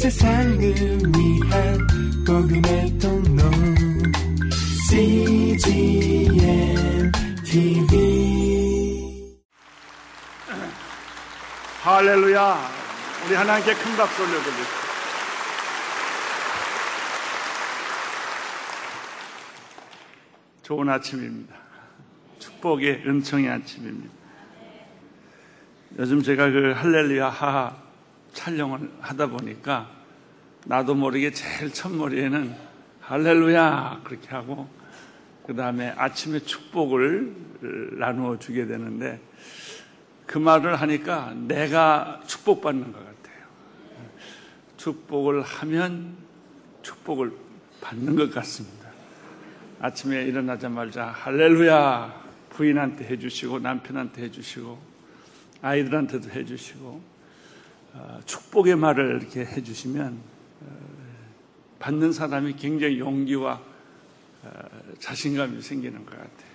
세상을 위한 복음의 통로 CGM TV 할렐루야. 우리 하나님께 큰 박수 올려드립니다. 좋은 아침입니다. 축복의 은총의 아침입니다. 요즘 제가 그 할렐루야 하하 촬영을 하다 보니까 나도 모르게 제일 첫머리에는 할렐루야 그렇게 하고 그 다음에 아침에 축복을 나누어 주게 되는데 그 말을 하니까 내가 축복받는 것 같아요. 축복을 하면 축복을 받는 것 같습니다. 아침에 일어나자마자 할렐루야 부인한테 해주시고 남편한테 해주시고 아이들한테도 해주시고 어, 축복의 말을 이렇게 해주시면 어, 받는 사람이 굉장히 용기와 어, 자신감이 생기는 것 같아요.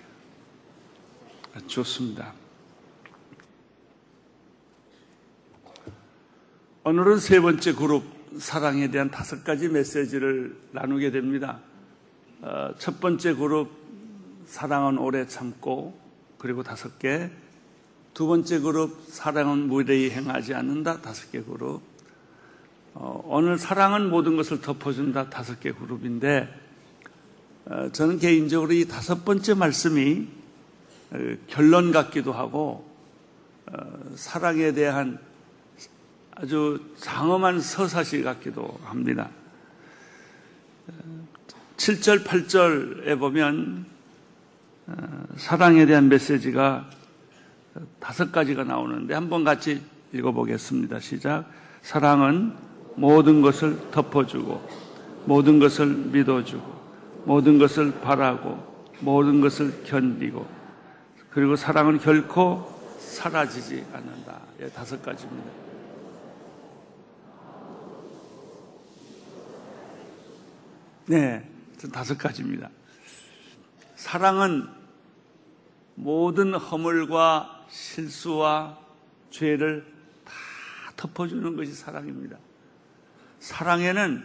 좋습니다. 오늘은 세 번째 그룹 사랑에 대한 다섯 가지 메시지를 나누게 됩니다. 어, 첫 번째 그룹 사랑은 오래 참고 그리고 다섯 개. 두 번째 그룹 사랑은 무례히 행하지 않는다 다섯 개 그룹. 어, 오늘 사랑은 모든 것을 덮어준다 다섯 개 그룹인데 어, 저는 개인적으로 이 다섯 번째 말씀이 어, 결론 같기도 하고 어, 사랑에 대한 아주 장엄한 서사시 같기도 합니다. 7절, 8절에 보면 어, 사랑에 대한 메시지가 다섯 가지가 나오는데 한번 같이 읽어보겠습니다. 시작. 사랑은 모든 것을 덮어주고 모든 것을 믿어주고 모든 것을 바라고 모든 것을 견디고 그리고 사랑은 결코 사라지지 않는다. 예, 다섯 가지입니다. 네, 다섯 가지입니다. 사랑은 모든 허물과 실수와 죄를 다 덮어주는 것이 사랑입니다. 사랑에는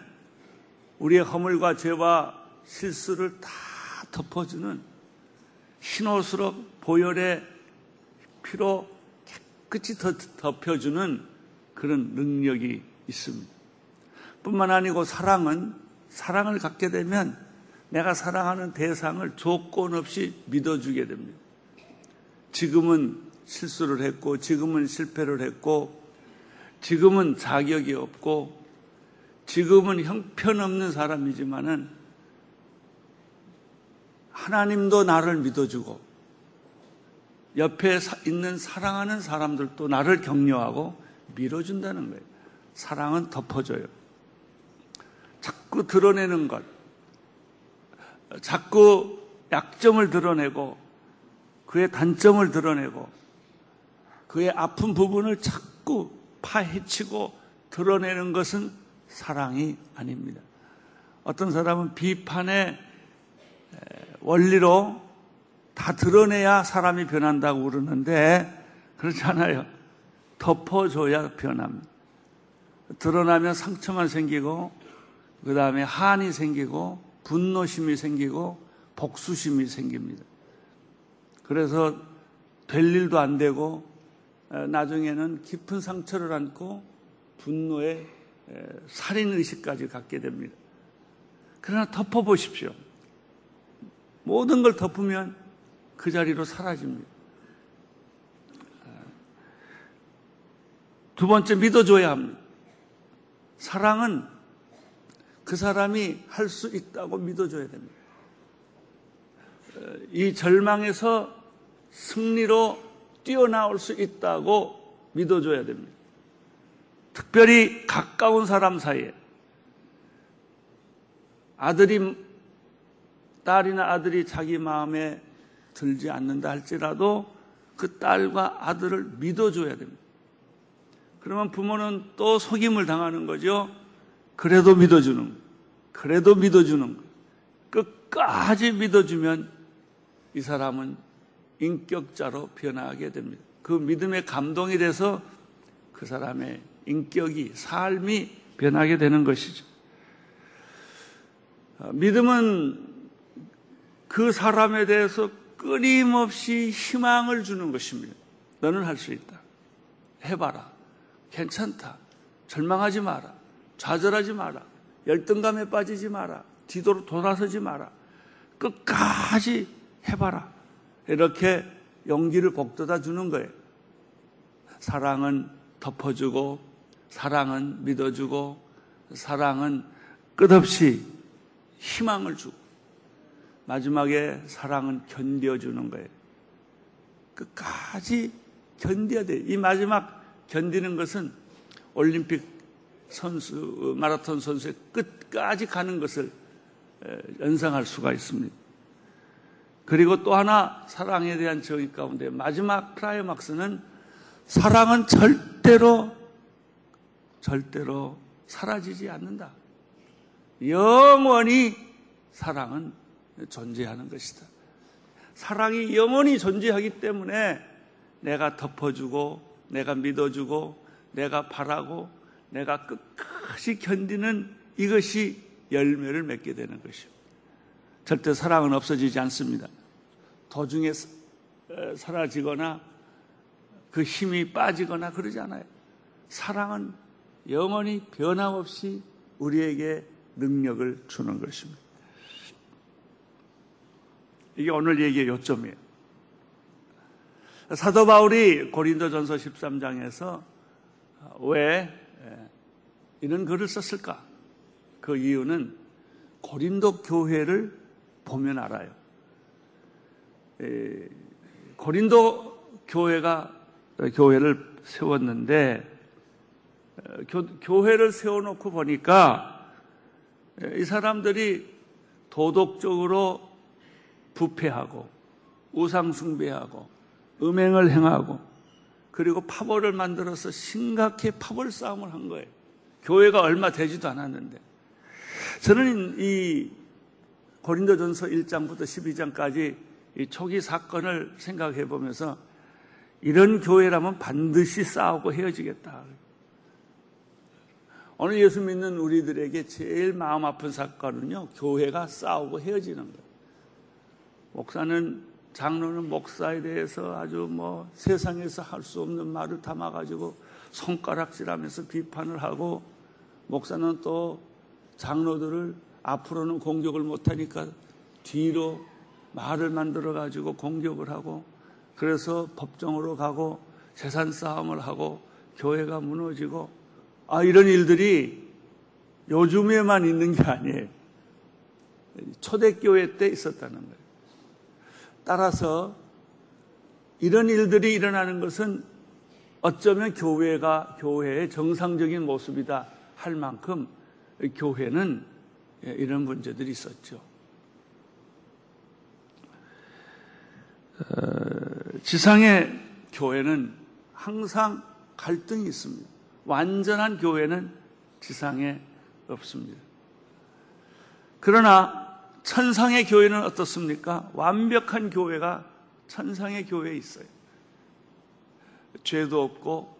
우리의 허물과 죄와 실수를 다 덮어주는 흰옷으로 보혈의 피로 깨끗이 덮여주는 그런 능력이 있습니다. 뿐만 아니고 사랑은 사랑을 갖게 되면 내가 사랑하는 대상을 조건 없이 믿어주게 됩니다. 지금은 실수를 했고, 지금은 실패를 했고, 지금은 자격이 없고, 지금은 형편없는 사람이지만은 하나님도 나를 믿어주고, 옆에 있는 사랑하는 사람들도 나를 격려하고 밀어준다는 거예요. 사랑은 덮어줘요. 자꾸 드러내는 것, 자꾸 약점을 드러내고 그의 단점을 드러내고 그의 아픈 부분을 자꾸 파헤치고 드러내는 것은 사랑이 아닙니다. 어떤 사람은 비판의 원리로 다 드러내야 사람이 변한다고 그러는데 그렇지 않아요. 덮어줘야 변합니다. 드러나면 상처만 생기고 그 다음에 한이 생기고 분노심이 생기고 복수심이 생깁니다. 그래서 될 일도 안 되고 나중에는 깊은 상처를 안고 분노의 살인 의식까지 갖게 됩니다. 그러나 덮어보십시오. 모든 걸 덮으면 그 자리로 사라집니다. 두 번째 믿어줘야 합니다. 사랑은 그 사람이 할 수 있다고 믿어줘야 됩니다. 이 절망에서 승리로 뛰어나올 수 있다고 믿어줘야 됩니다. 특별히 가까운 사람 사이에 아들이 딸이나 아들이 자기 마음에 들지 않는다 할지라도 그 딸과 아들을 믿어줘야 됩니다. 그러면 부모는 또 속임을 당하는 거죠. 그래도 믿어주는 그래도 믿어주는 끝까지 믿어주면 이 사람은 인격자로 변화하게 됩니다. 그 믿음의 감동이 돼서 그 사람의 인격이, 삶이 변하게 되는 것이죠. 어, 믿음은 그 사람에 대해서 끊임없이 희망을 주는 것입니다. 너는 할 수 있다. 해봐라. 괜찮다. 절망하지 마라. 좌절하지 마라. 열등감에 빠지지 마라. 뒤로 돌아서지 마라. 끝까지 해봐라. 이렇게 용기를 복돋아 주는 거예요. 사랑은 덮어주고, 사랑은 믿어주고, 사랑은 끝없이 희망을 주고, 마지막에 사랑은 견뎌주는 거예요. 끝까지 견뎌야 돼요. 이 마지막 견디는 것은 올림픽 선수, 마라톤 선수의 끝까지 가는 것을 연상할 수가 있습니다. 그리고 또 하나 사랑에 대한 정의 가운데 마지막 클라이막스는 사랑은 절대로 절대로 사라지지 않는다. 영원히 사랑은 존재하는 것이다. 사랑이 영원히 존재하기 때문에 내가 덮어주고 내가 믿어주고 내가 바라고 내가 끝까지 견디는 이것이 열매를 맺게 되는 것이요. 절대 사랑은 없어지지 않습니다. 도중에 사라지거나 그 힘이 빠지거나 그러지 않아요. 사랑은 영원히 변함없이 우리에게 능력을 주는 것입니다. 이게 오늘 얘기의 요점이에요. 사도 바울이 고린도전서 13장에서 왜 이런 글을 썼을까? 그 이유는 고린도 교회를 보면 알아요. 고린도 교회가 교회를 세웠는데 교, 회를 세워놓고 보니까 이 사람들이 도덕적으로 부패하고 우상숭배하고 음행을 행하고 그리고 파벌을 만들어서 심각히 파벌 싸움을 한 거예요. 교회가 얼마 되지도 않았는데 저는 이 고린도전서 1장부터 12장까지 이 초기 사건을 생각해 보면서 이런 교회라면 반드시 싸우고 헤어지겠다. 오늘 예수 믿는 우리들에게 제일 마음 아픈 사건은요, 교회가 싸우고 헤어지는 거예요. 목사는, 장로는 목사에 대해서 아주 뭐 세상에서 할 수 없는 말을 담아가지고 손가락질 하면서 비판을 하고, 목사는 또 장로들을 앞으로는 공격을 못하니까 뒤로 말을 만들어 가지고 공격을 하고 그래서 법정으로 가고 재산 싸움을 하고 교회가 무너지고 아 이런 일들이 요즘에만 있는 게 아니에요. 초대교회 때 있었다는 거예요. 따라서 이런 일들이 일어나는 것은 어쩌면 교회가 교회의 정상적인 모습이다 할 만큼 교회는 이런 문제들이 있었죠. 어, 지상의 교회는 항상 갈등이 있습니다. 완전한 교회는 지상에 없습니다. 그러나 천상의 교회는 어떻습니까? 완벽한 교회가 천상의 교회에 있어요. 죄도 없고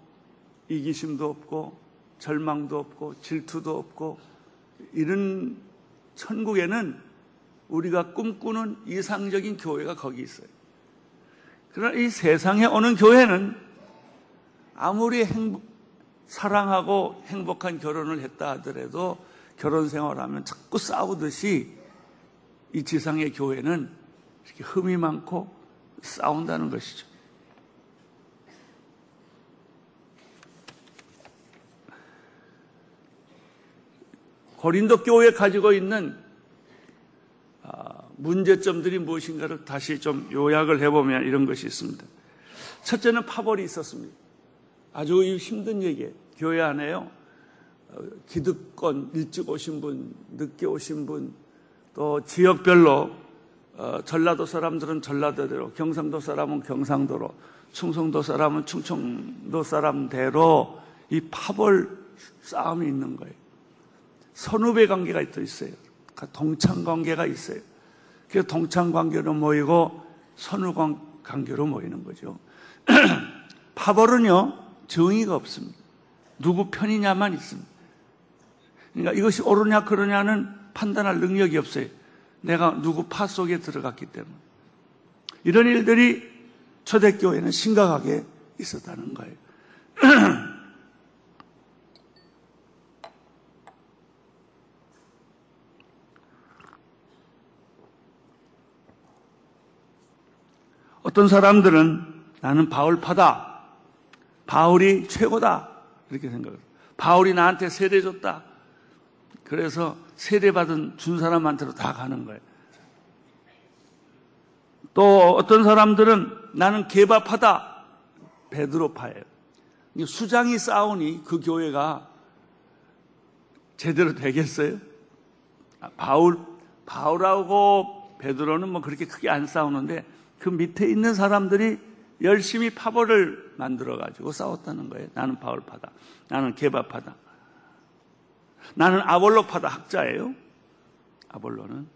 이기심도 없고 절망도 없고 질투도 없고 이런 천국에는 우리가 꿈꾸는 이상적인 교회가 거기 있어요. 그러나 이 세상에 오는 교회는 아무리 행복, 사랑하고 행복한 결혼을 했다 하더라도 결혼 생활하면 자꾸 싸우듯이 이 지상의 교회는 이렇게 흠이 많고 싸운다는 것이죠. 고린도 교회 가지고 있는 아, 문제점들이 무엇인가를 다시 좀 요약을 해보면 이런 것이 있습니다. 첫째는 파벌이 있었습니다. 아주 힘든 얘기예요. 교회 안에요. 어, 기득권 일찍 오신 분, 늦게 오신 분, 또 지역별로 어, 전라도 사람들은 전라도대로, 경상도 사람은 경상도로, 충청도 사람은 충청도 사람대로 이 파벌 싸움이 있는 거예요. 선후배 관계가 또 있어요. 그러니까 동창 관계가 있어요. 그래서 동창 관계로 모이고 선후 관계로 모이는 거죠. 파벌은요, 정의가 없습니다. 누구 편이냐만 있습니다. 그러니까 이것이 옳으냐 그러냐는 판단할 능력이 없어요. 내가 누구 파 속에 들어갔기 때문에. 이런 일들이 초대교회는 심각하게 있었다는 거예요. 어떤 사람들은 나는 바울파다. 바울이 최고다. 이렇게 생각해요. 바울이 나한테 세례 줬다. 그래서 세례 받은 준 사람한테로 다 가는 거예요. 또 어떤 사람들은 나는 개밥하다. 베드로파예요. 수장이 싸우니 그 교회가 제대로 되겠어요? 아, 바울, 바울하고 베드로는 뭐 그렇게 크게 안 싸우는데 그 밑에 있는 사람들이 열심히 파벌을 만들어가지고 싸웠다는 거예요. 나는 바울파다. 나는 개밥하다. 나는 아볼로파다 학자예요. 아볼로는.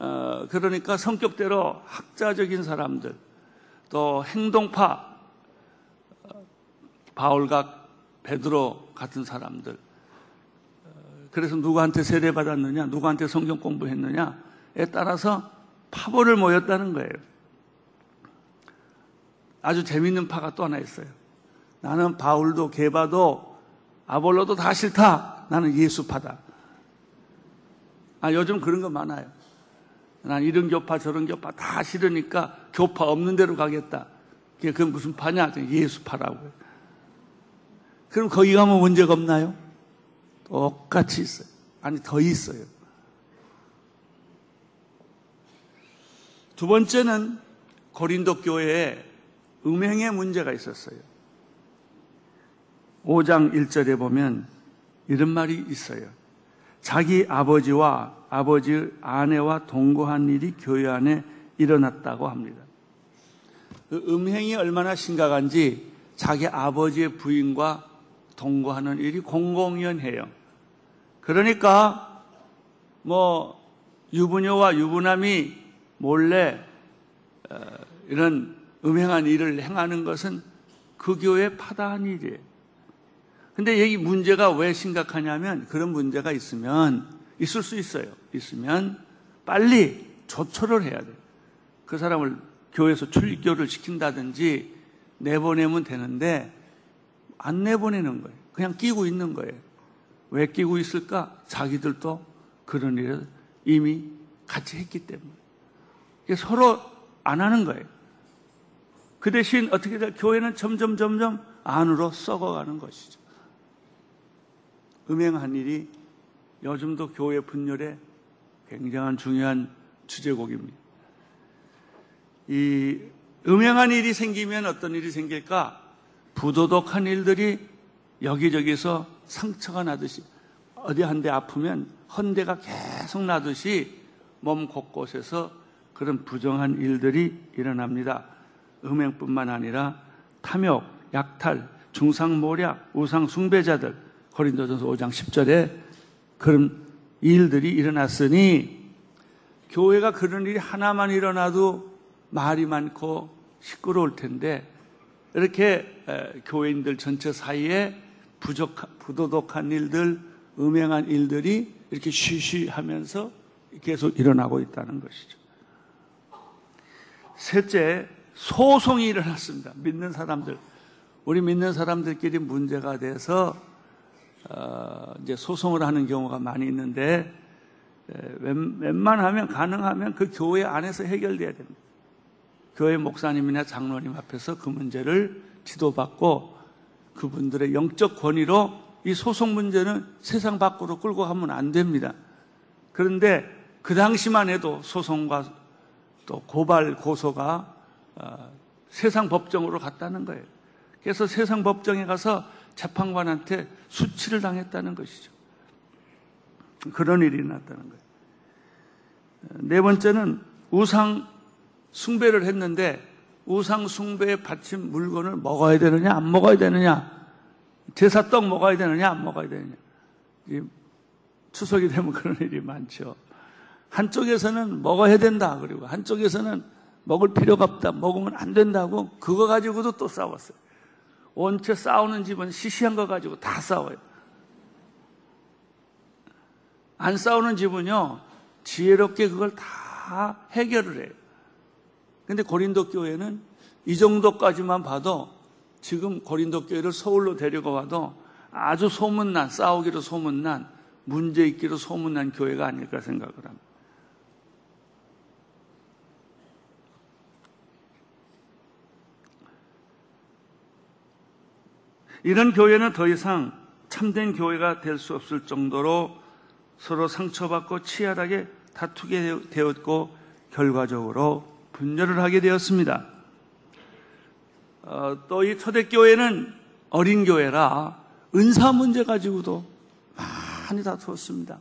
어, 그러니까 성격대로 학자적인 사람들, 또 행동파, 바울과 베드로 같은 사람들. 어, 그래서 누구한테 세례받았느냐, 누구한테 성경 공부했느냐에 따라서 파벌을 모였다는 거예요. 아주 재밌는 파가 또 하나 있어요. 나는 바울도 게바도 아볼로도 다 싫다. 나는 예수파다. 아, 요즘 그런 거 많아요. 난 이런 교파 저런 교파 다 싫으니까 교파 없는 데로 가겠다. 그게 무슨 파냐? 예수파라고요. 그럼 거기 가면 문제가 없나요? 똑같이 있어요. 아니, 더 있어요. 두 번째는 고린도 교회에 음행의 문제가 있었어요. 5장 1절에 보면 이런 말이 있어요. 자기 아버지와 아버지 아내와 동거한 일이 교회 안에 일어났다고 합니다. 그 음행이 얼마나 심각한지 자기 아버지의 부인과 동거하는 일이 공공연해요. 그러니까 뭐 유부녀와 유부남이 몰래 어, 이런 음행한 일을 행하는 것은 그 교회 파다한 일이에요. 근데 여기 문제가 왜 심각하냐면 그런 문제가 있으면 있을 수 있어요. 있으면 빨리 조처를 해야 돼요. 그 사람을 교회에서 출교를 시킨다든지 내보내면 되는데 안 내보내는 거예요. 그냥 끼고 있는 거예요. 왜 끼고 있을까? 자기들도 그런 일을 이미 같이 했기 때문에. 서로 안 하는 거예요. 그 대신 어떻게 돼? 교회는 점점 점점 안으로 썩어가는 것이죠. 음행한 일이 요즘도 교회 분열에 굉장한 중요한 주제곡입니다. 이 음행한 일이 생기면 어떤 일이 생길까? 부도덕한 일들이 여기저기서 상처가 나듯이 어디 한 대 아프면 헌대가 계속 나듯이 몸 곳곳에서 그런 부정한 일들이 일어납니다. 음행뿐만 아니라 탐욕, 약탈, 중상모략, 우상숭배자들 고린도전서 5장 10절에 그런 일들이 일어났으니 교회가 그런 일이 하나만 일어나도 말이 많고 시끄러울 텐데 이렇게 교회인들 전체 사이에 부족, 부도덕한 일들, 음행한 일들이 이렇게 쉬쉬 하면서 계속 일어나고 있다는 것이죠. 셋째, 소송이 일어났습니다. 믿는 사람들. 우리 믿는 사람들끼리 문제가 돼서 어, 이제 소송을 하는 경우가 많이 있는데 웬, 웬만하면 가능하면 그 교회 안에서 해결돼야 됩니다. 교회 목사님이나 장로님 앞에서 그 문제를 지도받고 그분들의 영적 권위로 이 소송 문제는 세상 밖으로 끌고 가면 안 됩니다. 그런데 그 당시만 해도 소송과 또 고발 고소가 어, 세상 법정으로 갔다는 거예요. 그래서 세상 법정에 가서 재판관한테 수치를 당했다는 것이죠. 그런 일이 났다는 거예요. 네 번째는 우상 숭배를 했는데 우상 숭배에 바친 물건을 먹어야 되느냐 안 먹어야 되느냐 제사 떡 먹어야 되느냐 안 먹어야 되느냐 추석이 되면 그런 일이 많죠. 한쪽에서는 먹어야 된다 그리고 한쪽에서는 먹을 필요가 없다 먹으면 안 된다고 그거 가지고도 또 싸웠어요. 원체 싸우는 집은 시시한 거 가지고 다 싸워요. 안 싸우는 집은요, 지혜롭게 그걸 다 해결을 해요. 근데 고린도 교회는 이 정도까지만 봐도 지금 고린도 교회를 서울로 데리고 와도 아주 소문난, 싸우기로 소문난, 문제 있기로 소문난 교회가 아닐까 생각을 합니다. 이런 교회는 더 이상 참된 교회가 될 수 없을 정도로 서로 상처받고 치열하게 다투게 되었고 결과적으로 분열을 하게 되었습니다. 어, 또이 초대교회는 어린 교회라 은사 문제 가지고도 많이 다투었습니다.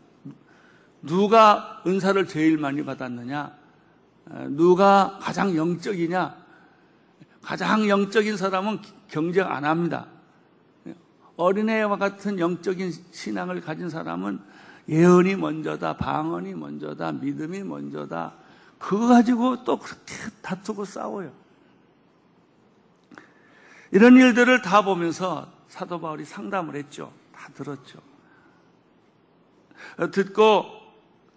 누가 은사를 제일 많이 받았느냐? 어, 누가 가장 영적이냐? 가장 영적인 사람은 경쟁 안 합니다. 어린애와 같은 영적인 신앙을 가진 사람은 예언이 먼저다, 방언이 먼저다, 믿음이 먼저다. 그거 가지고 또 그렇게 다투고 싸워요. 이런 일들을 다 보면서 사도 바울이 상담을 했죠. 다 들었죠. 듣고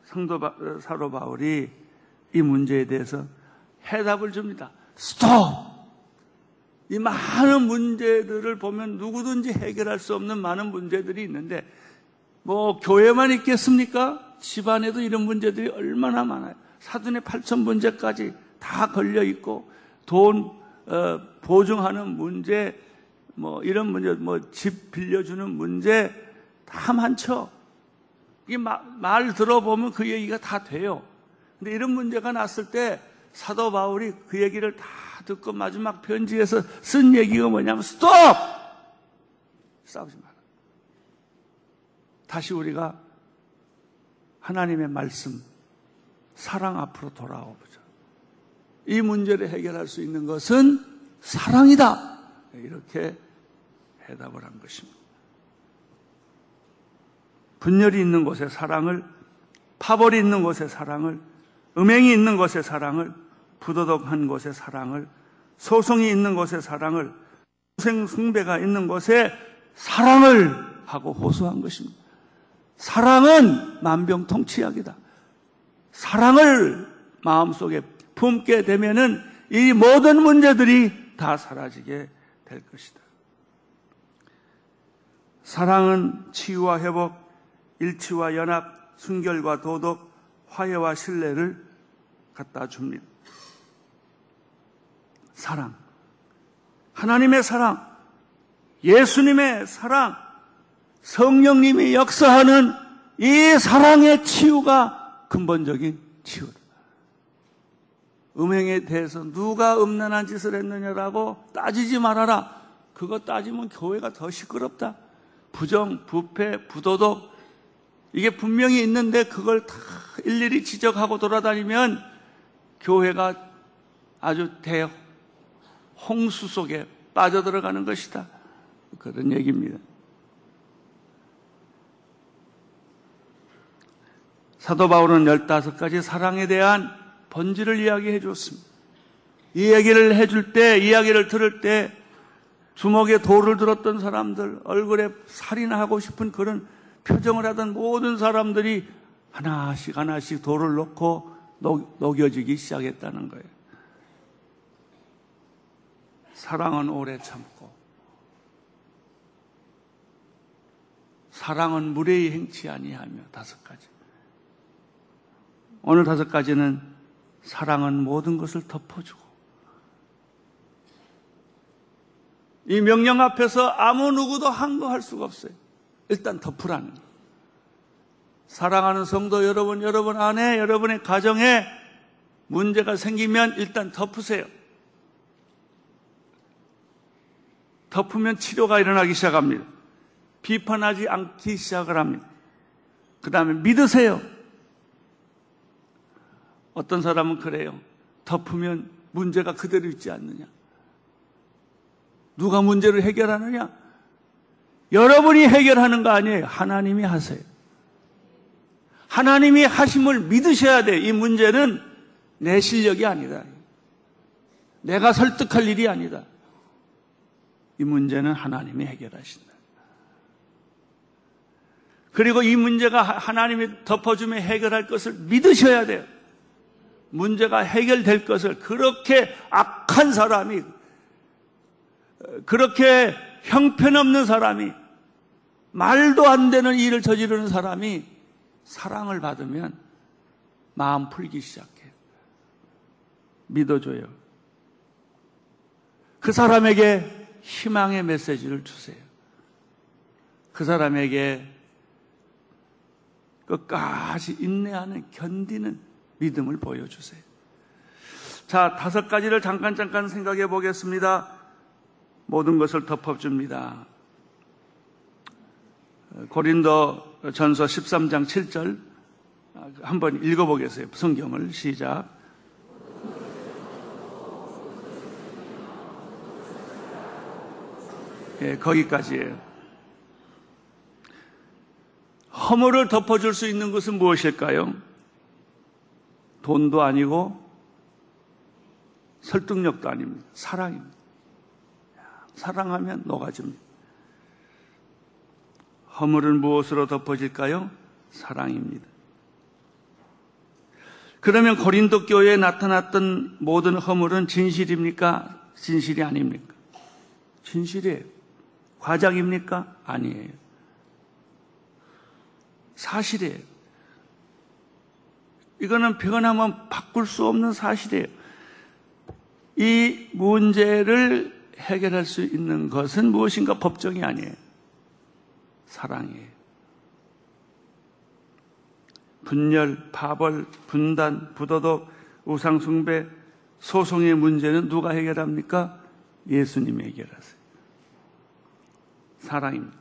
상도 바, 사도 바울이 이 문제에 대해서 해답을 줍니다. 스톱! 이 많은 문제들을 보면 누구든지 해결할 수 없는 많은 문제들이 있는데 뭐 교회만 있겠습니까? 집안에도 이런 문제들이 얼마나 많아요. 사돈의 8천 문제까지 다 걸려 있고 돈 어, 보증하는 문제 뭐 이런 문제 뭐 집 빌려주는 문제 다 많죠. 이말 들어보면 그 얘기가 다 돼요. 근데 이런 문제가 났을 때 사도 바울이 그 얘기를 다 듣고 마지막 편지에서 쓴 얘기가 뭐냐면 스톱! 싸우지 마라. 다시 우리가 하나님의 말씀, 사랑 앞으로 돌아와 보자. 이 문제를 해결할 수 있는 것은 사랑이다. 이렇게 해답을 한 것입니다. 분열이 있는 곳에 사랑을, 파벌이 있는 곳에 사랑을, 음행이 있는 곳에 사랑을, 부도덕한 곳에 사랑을, 소송이 있는 곳에 사랑을, 생 숭배가 있는 곳에 사랑을 하고 호소한 것입니다. 사랑은 만병통치약이다. 사랑을 마음속에 품게 되면은 이 모든 문제들이 다 사라지게 될 것이다. 사랑은 치유와 회복, 일치와 연합, 순결과 도덕, 화해와 신뢰를 갖다 줍니다. 사랑. 하나님의 사랑, 예수님의 사랑, 성령님이 역사하는 이 사랑의 치유가 근본적인 치유다. 음행에 대해서 누가 음란한 짓을 했느냐라고 따지지 말아라. 그거 따지면 교회가 더 시끄럽다. 부정, 부패, 부도덕, 이게 분명히 있는데 그걸 다 일일이 지적하고 돌아다니면 교회가 아주 대 홍수 속에 빠져들어가는 것이다. 그런 얘기입니다. 사도 바울은 15가지 사랑에 대한 본질을 이야기해 줬습니다. 이 얘기를 해줄 때, 이야기를 들을 때, 주먹에 돌을 들었던 사람들, 얼굴에 살이나 하고 싶은 그런 표정을 하던 모든 사람들이 하나씩 하나씩 돌을 놓고 녹여지기 시작했다는 거예요. 사랑은 오래 참고, 사랑은 무례히 행치 아니하며 다섯 가지. 오늘 다섯 가지는 사랑은 모든 것을 덮어주고 이 명령 앞에서 아무 누구도 항거할 수가 없어요. 일단 덮으라는. 사랑하는 성도 여러분, 여러분 안에, 여러분의 가정에 문제가 생기면 일단 덮으세요. 덮으면 치료가 일어나기 시작합니다. 비판하지 않기 시작을 합니다. 그 다음에 믿으세요. 어떤 사람은 그래요. 덮으면 문제가 그대로 있지 않느냐. 누가 문제를 해결하느냐? 여러분이 해결하는 거 아니에요. 하나님이 하세요. 하나님이 하심을 믿으셔야 돼. 이 문제는 내 실력이 아니다. 내가 설득할 일이 아니다. 이 문제는 하나님이 해결하신다. 그리고 이 문제가 하나님이 덮어주며 해결할 것을 믿으셔야 돼요. 문제가 해결될 것을 그렇게 악한 사람이, 그렇게 형편없는 사람이, 말도 안 되는 일을 저지르는 사람이 사랑을 받으면 마음 풀기 시작해요. 믿어줘요. 그 사람에게 희망의 메시지를 주세요. 그 사람에게 끝까지 인내하는 견디는 믿음을 보여주세요. 자, 다섯 가지를 잠깐 잠깐 생각해 보겠습니다. 모든 것을 덮어줍니다. 고린도 전서 13장 7절 한번 읽어보겠어요. 성경을 시작. 예, 거기까지예요. 허물을 덮어줄 수 있는 것은 무엇일까요? 돈도 아니고 설득력도 아닙니다. 사랑입니다. 사랑하면 녹아집니다. 허물은 무엇으로 덮어질까요? 사랑입니다. 그러면 고린도 교회에 나타났던 모든 허물은 진실입니까? 진실이 아닙니까? 진실이에요. 과장입니까? 아니에요. 사실이에요. 이거는 변하면 바꿀 수 없는 사실이에요. 이 문제를 해결할 수 있는 것은 무엇인가 법정이 아니에요. 사랑이에요. 분열, 파벌, 분단, 부도덕, 우상숭배, 소송의 문제는 누가 해결합니까? 예수님이 해결하세요. 사랑입니다.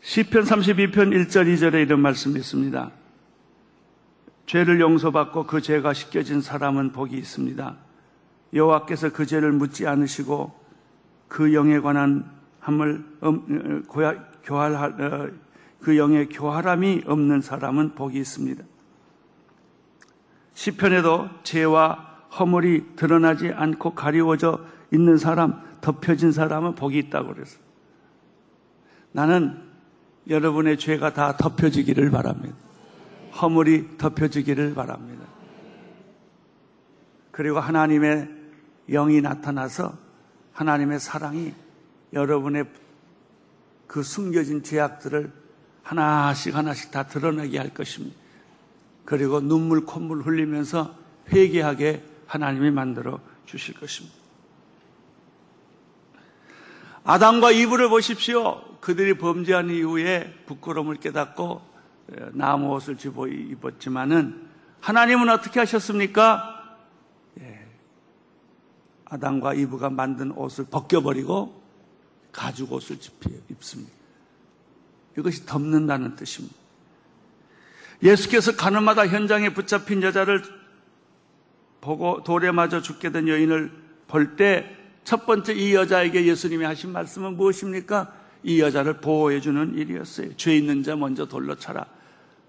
시편 32편 1절 2절에 이런 말씀이 있습니다. 죄를 용서받고 그 죄가 씻겨진 사람은 복이 있습니다. 여호와께서 그 죄를 묻지 않으시고 그 영에 관한 함을 음, 어, 교할 어, 그 영의 교활함이 없는 사람은 복이 있습니다. 시편에도 죄와 허물이 드러나지 않고 가리워져 있는 사람, 덮여진 사람은 복이 있다고 그랬어요. 나는 여러분의 죄가 다 덮여지기를 바랍니다. 허물이 덮여지기를 바랍니다. 그리고 하나님의 영이 나타나서 하나님의 사랑이 여러분의 그 숨겨진 죄악들을 하나씩 하나씩 다 드러내게 할 것입니다. 그리고 눈물 콧물 흘리면서 회개하게 하나님이 만들어 주실 것입니다. 아담과 이브를 보십시오. 그들이 범죄한 이후에 부끄러움을 깨닫고 나무 옷을 집어 입었지만은 하나님은 어떻게 하셨습니까? 예. 아담과 이브가 만든 옷을 벗겨버리고 가죽 옷을 입습니다. 이것이 덮는다는 뜻입니다. 예수께서 가는마다 현장에 붙잡힌 여자를 보고 돌에 맞아 죽게 된 여인을 볼 때 첫 번째 이 여자에게 예수님이 하신 말씀은 무엇입니까? 이 여자를 보호해 주는 일이었어요. 죄 있는 자 먼저 돌로 쳐라.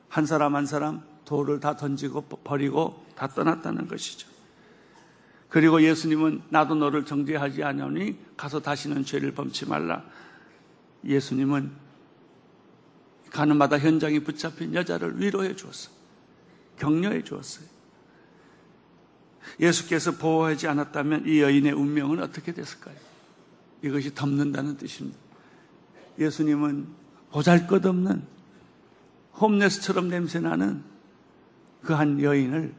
한 사람 한 사람 돌을 다 던지고 버리고 다 떠났다는 것이죠. 그리고 예수님은 나도 너를 정죄하지 않으니 가서 다시는 죄를 범치 말라. 예수님은 가는 마다 현장에 붙잡힌 여자를 위로해 주었어요. 격려해 주었어요. 예수께서 보호하지 않았다면 이 여인의 운명은 어떻게 됐을까요? 이것이 덮는다는 뜻입니다. 예수님은 보잘 것 없는 홈레스처럼 냄새나는 그 한 여인을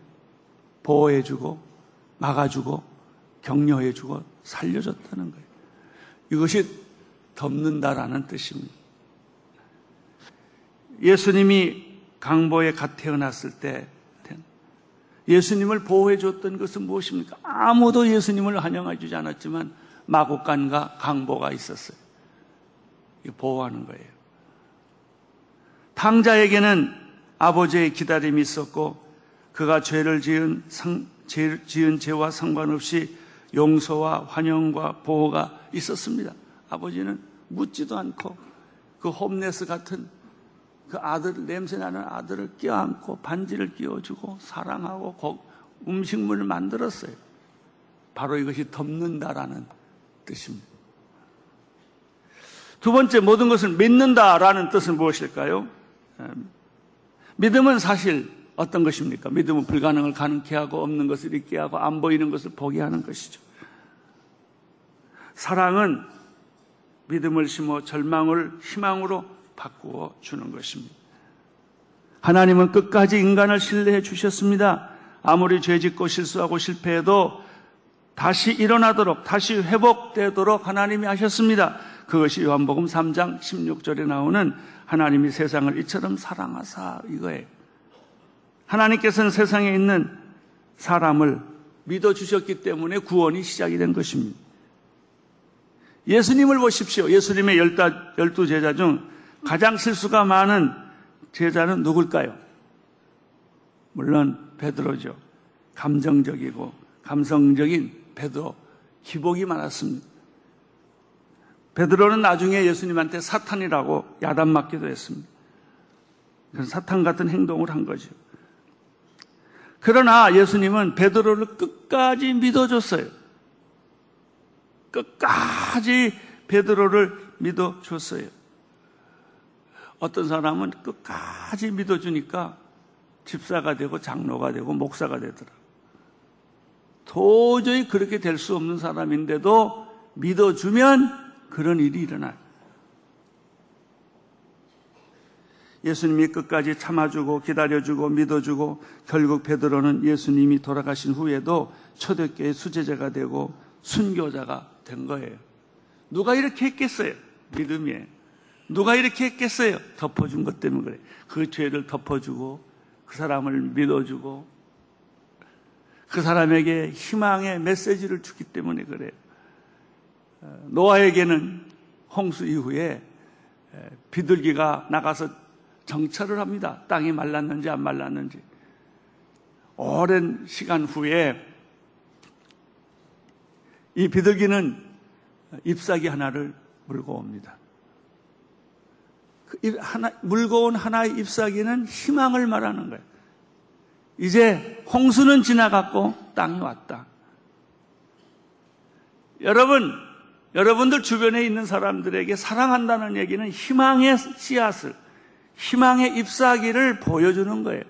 보호해주고 막아주고 격려해주고 살려줬다는 거예요. 이것이 덮는다라는 뜻입니다. 예수님이 강보에 갓 태어났을 때 예수님을 보호해 줬던 것은 무엇입니까? 아무도 예수님을 환영해 주지 않았지만 마국간과 강보가 있었어요. 보호하는 거예요. 탕자에게는 아버지의 기다림이 있었고 그가 죄를 지은 상, 지은 죄와 상관없이 용서와 환영과 보호가 있었습니다. 아버지는 묻지도 않고 그 홈레스 같은 그 아들, 냄새 나는 아들을 껴안고 반지를 끼워주고 사랑하고 음식물을 만들었어요. 바로 이것이 덮는다라는 뜻입니다. 두 번째 모든 것을 믿는다라는 뜻은 무엇일까요? 믿음은 사실 어떤 것입니까? 믿음은 불가능을 가능케 하고 없는 것을 있게 하고 안 보이는 것을 보게 하는 것이죠. 사랑은 믿음을 심어 절망을 희망으로 바꾸어 주는 것입니다. 하나님은 끝까지 인간을 신뢰해 주셨습니다. 아무리 죄 짓고 실수하고 실패해도 다시 일어나도록, 다시 회복되도록 하나님이 하셨습니다. 그것이 요한복음 3장 16절에 나오는 하나님이 세상을 이처럼 사랑하사 이거예요. 하나님께서는 세상에 있는 사람을 믿어주셨기 때문에 구원이 시작이 된 것입니다. 예수님을 보십시오. 예수님의 열두 제자 중 가장 실수가 많은 제자는 누굴까요? 물론 베드로죠. 감정적이고 감성적인 베드로 기복이 많았습니다. 베드로는 나중에 예수님한테 사탄이라고 야단 맞기도 했습니다. 사탄 같은 행동을 한 거죠. 그러나 예수님은 베드로를 끝까지 믿어줬어요. 끝까지 베드로를 믿어줬어요. 어떤 사람은 끝까지 믿어주니까 집사가 되고 장로가 되고 목사가 되더라. 도저히 그렇게 될 수 없는 사람인데도 믿어주면 그런 일이 일어나요. 예수님이 끝까지 참아주고 기다려주고 믿어주고 결국 베드로는 예수님이 돌아가신 후에도 초대교회 수제자가 되고 순교자가 된 거예요. 누가 이렇게 했겠어요? 믿음이에요. 누가 이렇게 했겠어요? 덮어준 것 때문에 그래. 그 죄를 덮어주고 그 사람을 믿어주고 그 사람에게 희망의 메시지를 주기 때문에 그래요. 어, 노아에게는 홍수 이후에 비둘기가 나가서 정찰을 합니다. 땅이 말랐는지 안 말랐는지. 오랜 시간 후에 이 비둘기는 잎사귀 하나를 물고 옵니다. 그 하나, 물고 온 하나의 잎사귀는 희망을 말하는 거예요. 이제 홍수는 지나갔고 땅이 왔다. 여러분, 여러분들 주변에 있는 사람들에게 사랑한다는 얘기는 희망의 씨앗을, 희망의 잎사귀를 보여주는 거예요.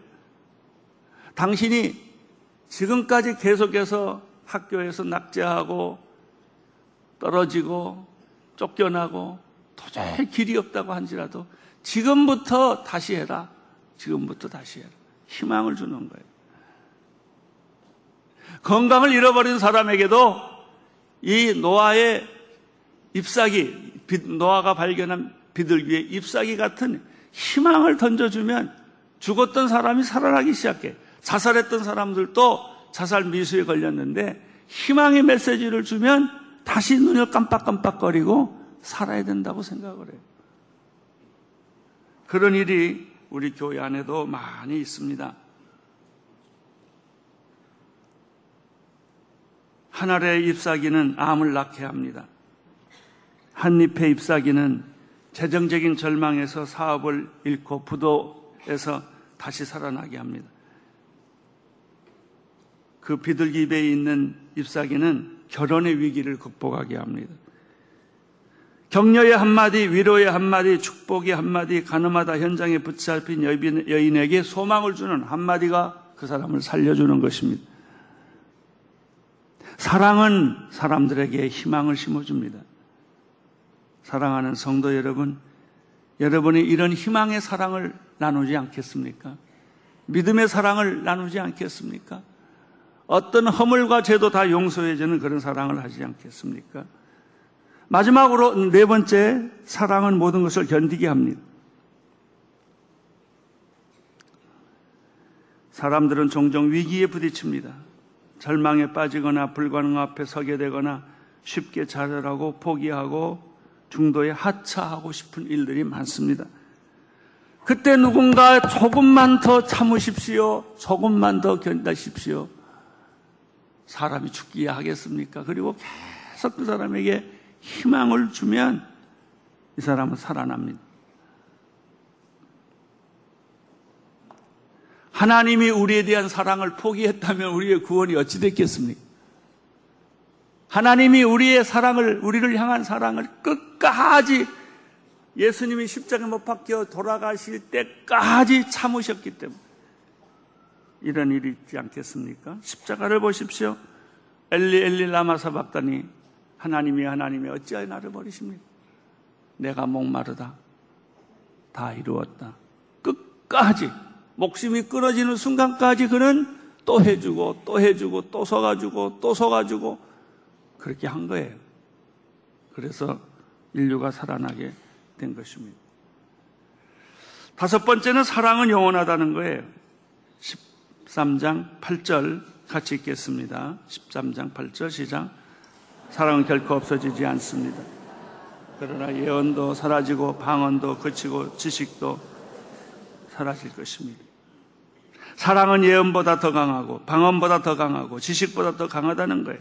당신이 지금까지 계속해서 학교에서 낙제하고 떨어지고 쫓겨나고 도저히 길이 없다고 한지라도 지금부터 다시 해라. 지금부터 다시 해라. 희망을 주는 거예요. 건강을 잃어버린 사람에게도 이 노아의 잎사귀, 노아가 발견한 비둘기의 잎사귀 같은 희망을 던져주면 죽었던 사람이 살아나기 시작해. 자살했던 사람들도 자살 미수에 걸렸는데 희망의 메시지를 주면 다시 눈을 깜빡깜빡거리고 살아야 된다고 생각을 해요. 그런 일이 우리 교회 안에도 많이 있습니다. 한 알의 잎사귀는 암을 낳게 합니다. 한 잎의 잎사귀는 재정적인 절망에서 사업을 잃고 부도에서 다시 살아나게 합니다. 그 비둘기 입에 있는 잎사귀는 결혼의 위기를 극복하게 합니다. 격려의 한마디, 위로의 한마디, 축복의 한마디, 가늠하다 현장에 붙잡힌 여인에게 소망을 주는 한마디가 그 사람을 살려주는 것입니다. 사랑은 사람들에게 희망을 심어줍니다. 사랑하는 성도 여러분, 여러분이 이런 희망의 사랑을 나누지 않겠습니까? 믿음의 사랑을 나누지 않겠습니까? 어떤 허물과 죄도 다 용서해주는 그런 사랑을 하지 않겠습니까? 마지막으로 네 번째, 사랑은 모든 것을 견디게 합니다. 사람들은 종종 위기에 부딪힙니다. 절망에 빠지거나 불가능 앞에 서게 되거나 쉽게 좌절하고 포기하고 중도에 하차하고 싶은 일들이 많습니다. 그때 누군가 조금만 더 참으십시오. 조금만 더 견다십시오. 사람이 죽기야 하겠습니까? 그리고 계속 그 사람에게 희망을 주면 이 사람은 살아납니다. 하나님이 우리에 대한 사랑을 포기했다면 우리의 구원이 어찌 됐겠습니까? 하나님이 우리의 사랑을, 우리를 향한 사랑을 끝까지 예수님이 십자가에 못 박혀 돌아가실 때까지 참으셨기 때문에 이런 일이 있지 않겠습니까? 십자가를 보십시오. 엘리 엘리 라마 사 박다니 하나님이 하나님이 어찌하여 나를 버리십니까? 내가 목마르다. 다 이루었다. 끝까지 목숨이 끊어지는 순간까지 그는 또 해주고 또 해주고 또 서가지고 또 서가지고 그렇게 한 거예요. 그래서 인류가 살아나게 된 것입니다. 다섯 번째는 사랑은 영원하다는 거예요. 13장 8절 같이 읽겠습니다. 13장 8절 시작. 사랑은 결코 없어지지 않습니다. 그러나 예언도 사라지고 방언도 그치고 지식도 사라질 것입니다. 사랑은 예언보다 더 강하고 방언보다 더 강하고 지식보다 더 강하다는 거예요.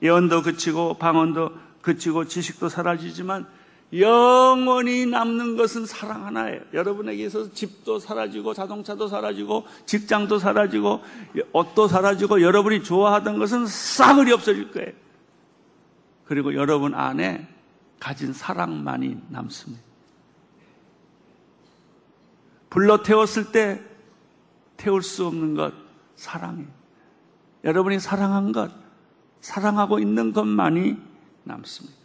예언도 그치고 방언도 그치고 지식도 사라지지만 영원히 남는 것은 사랑 하나예요. 여러분에게 있어서 집도 사라지고 자동차도 사라지고 직장도 사라지고 옷도 사라지고 여러분이 좋아하던 것은 싸그리 없어질 거예요. 그리고 여러분 안에 가진 사랑만이 남습니다. 불러 태웠을 때 태울 수 없는 것 사랑이에요. 여러분이 사랑한 것, 사랑하고 있는 것만이 남습니다.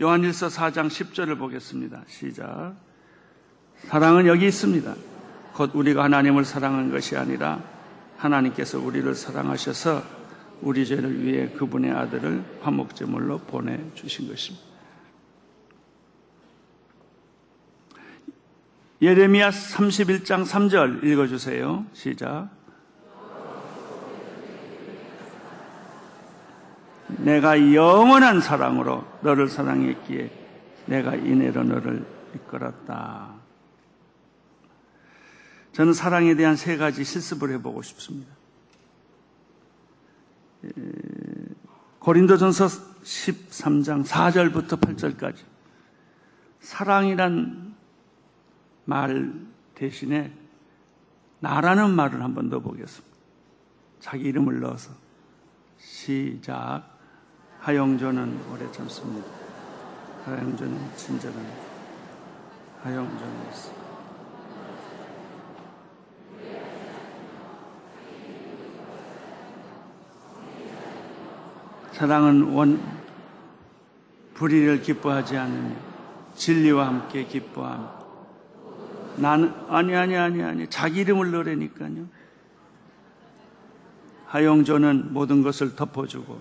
요한일서 4장 10절을 보겠습니다. 시작. 사랑은 여기 있습니다. 곧 우리가 하나님을 사랑한 것이 아니라 하나님께서 우리를 사랑하셔서 우리 죄를 위해 그분의 아들을 화목제물로 보내주신 것입니다. 예레미야 31장 3절 읽어주세요. 시작. 내가 영원한 사랑으로 너를 사랑했기에 내가 이내로 너를 이끌었다. 저는 사랑에 대한 세 가지 실습을 해보고 싶습니다. 고린도전서 13장 4절부터 8절까지 사랑이란 말 대신에 나라는 말을 한 번 더 보겠습니다. 자기 이름을 넣어서 시작 하영조는 오래 참습니다. 하영조는 친절한 하영조는 사랑은 원 불의를 기뻐하지 않으며 진리와 함께 기뻐함. 나는 아니 아니 아니 아니 자기 이름을 넣으라니까요. 하영조는 모든 것을 덮어주고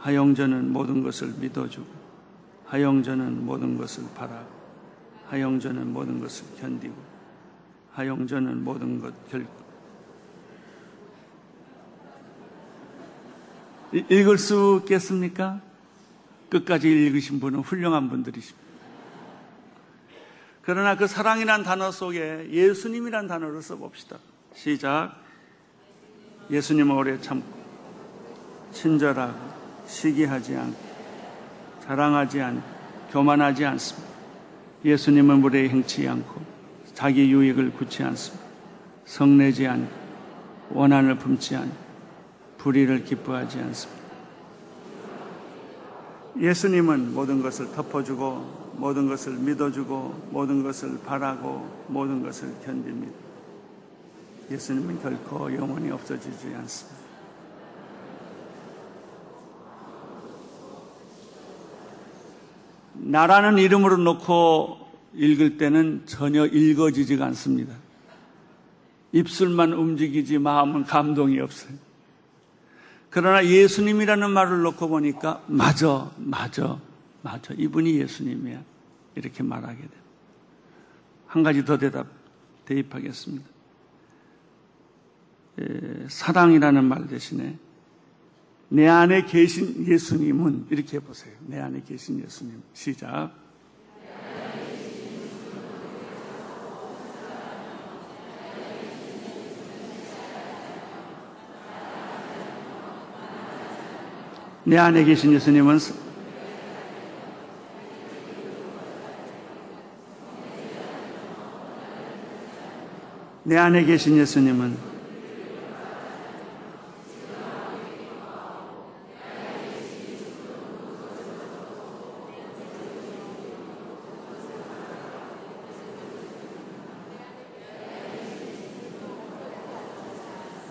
하영조는 모든 것을 믿어주고 하영조는 모든 것을 바라고 하영조는 모든 것을 견디고 하영조는 모든 것 결, 읽을 수 있겠습니까? 끝까지 읽으신 분은 훌륭한 분들이십니다. 그러나 그 사랑이란 단어 속에 예수님이란 단어를 써봅시다. 시작. 예수님 오래 참고, 친절하고, 시기하지 않고, 자랑하지 않고, 교만하지 않습니다. 예수님은 물에 행치 않고, 자기 유익을 굳지 않습니다. 성내지 않고, 원한을 품지 않고, 불의를 기뻐하지 않습니다. 예수님은 모든 것을 덮어주고 모든 것을 믿어주고 모든 것을 바라고 모든 것을 견딥니다. 예수님은 결코 영원히 없어지지 않습니다. 나라는 이름으로 놓고 읽을 때는 전혀 읽어지지가 않습니다. 입술만 움직이지 마음은 감동이 없어요. 그러나 예수님이라는 말을 놓고 보니까 맞아, 맞아, 맞아. 이분이 예수님이야. 이렇게 말하게 됩니다. 한 가지 더 대답, 대입하겠습니다. 에, 사랑이라는 말 대신에 내 안에 계신 예수님은 이렇게 해보세요. 내 안에 계신 예수님. 시작. 내 안에 계신 예수님은 내 안에 계신 예수님은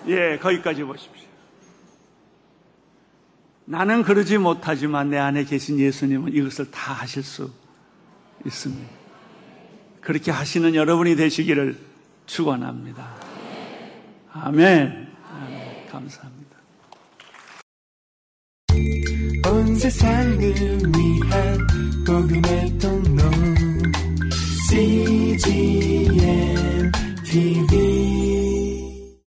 예, 거기까지 보십시오. 나는 그러지 못하지만 내 안에 계신 예수님은 이것을 다 하실 수 있습니다. 그렇게 하시는 여러분이 되시기를 축원합니다. 아멘. 아멘. 감사합니다. 온 세상을 위한 복음의 통로 CGM TV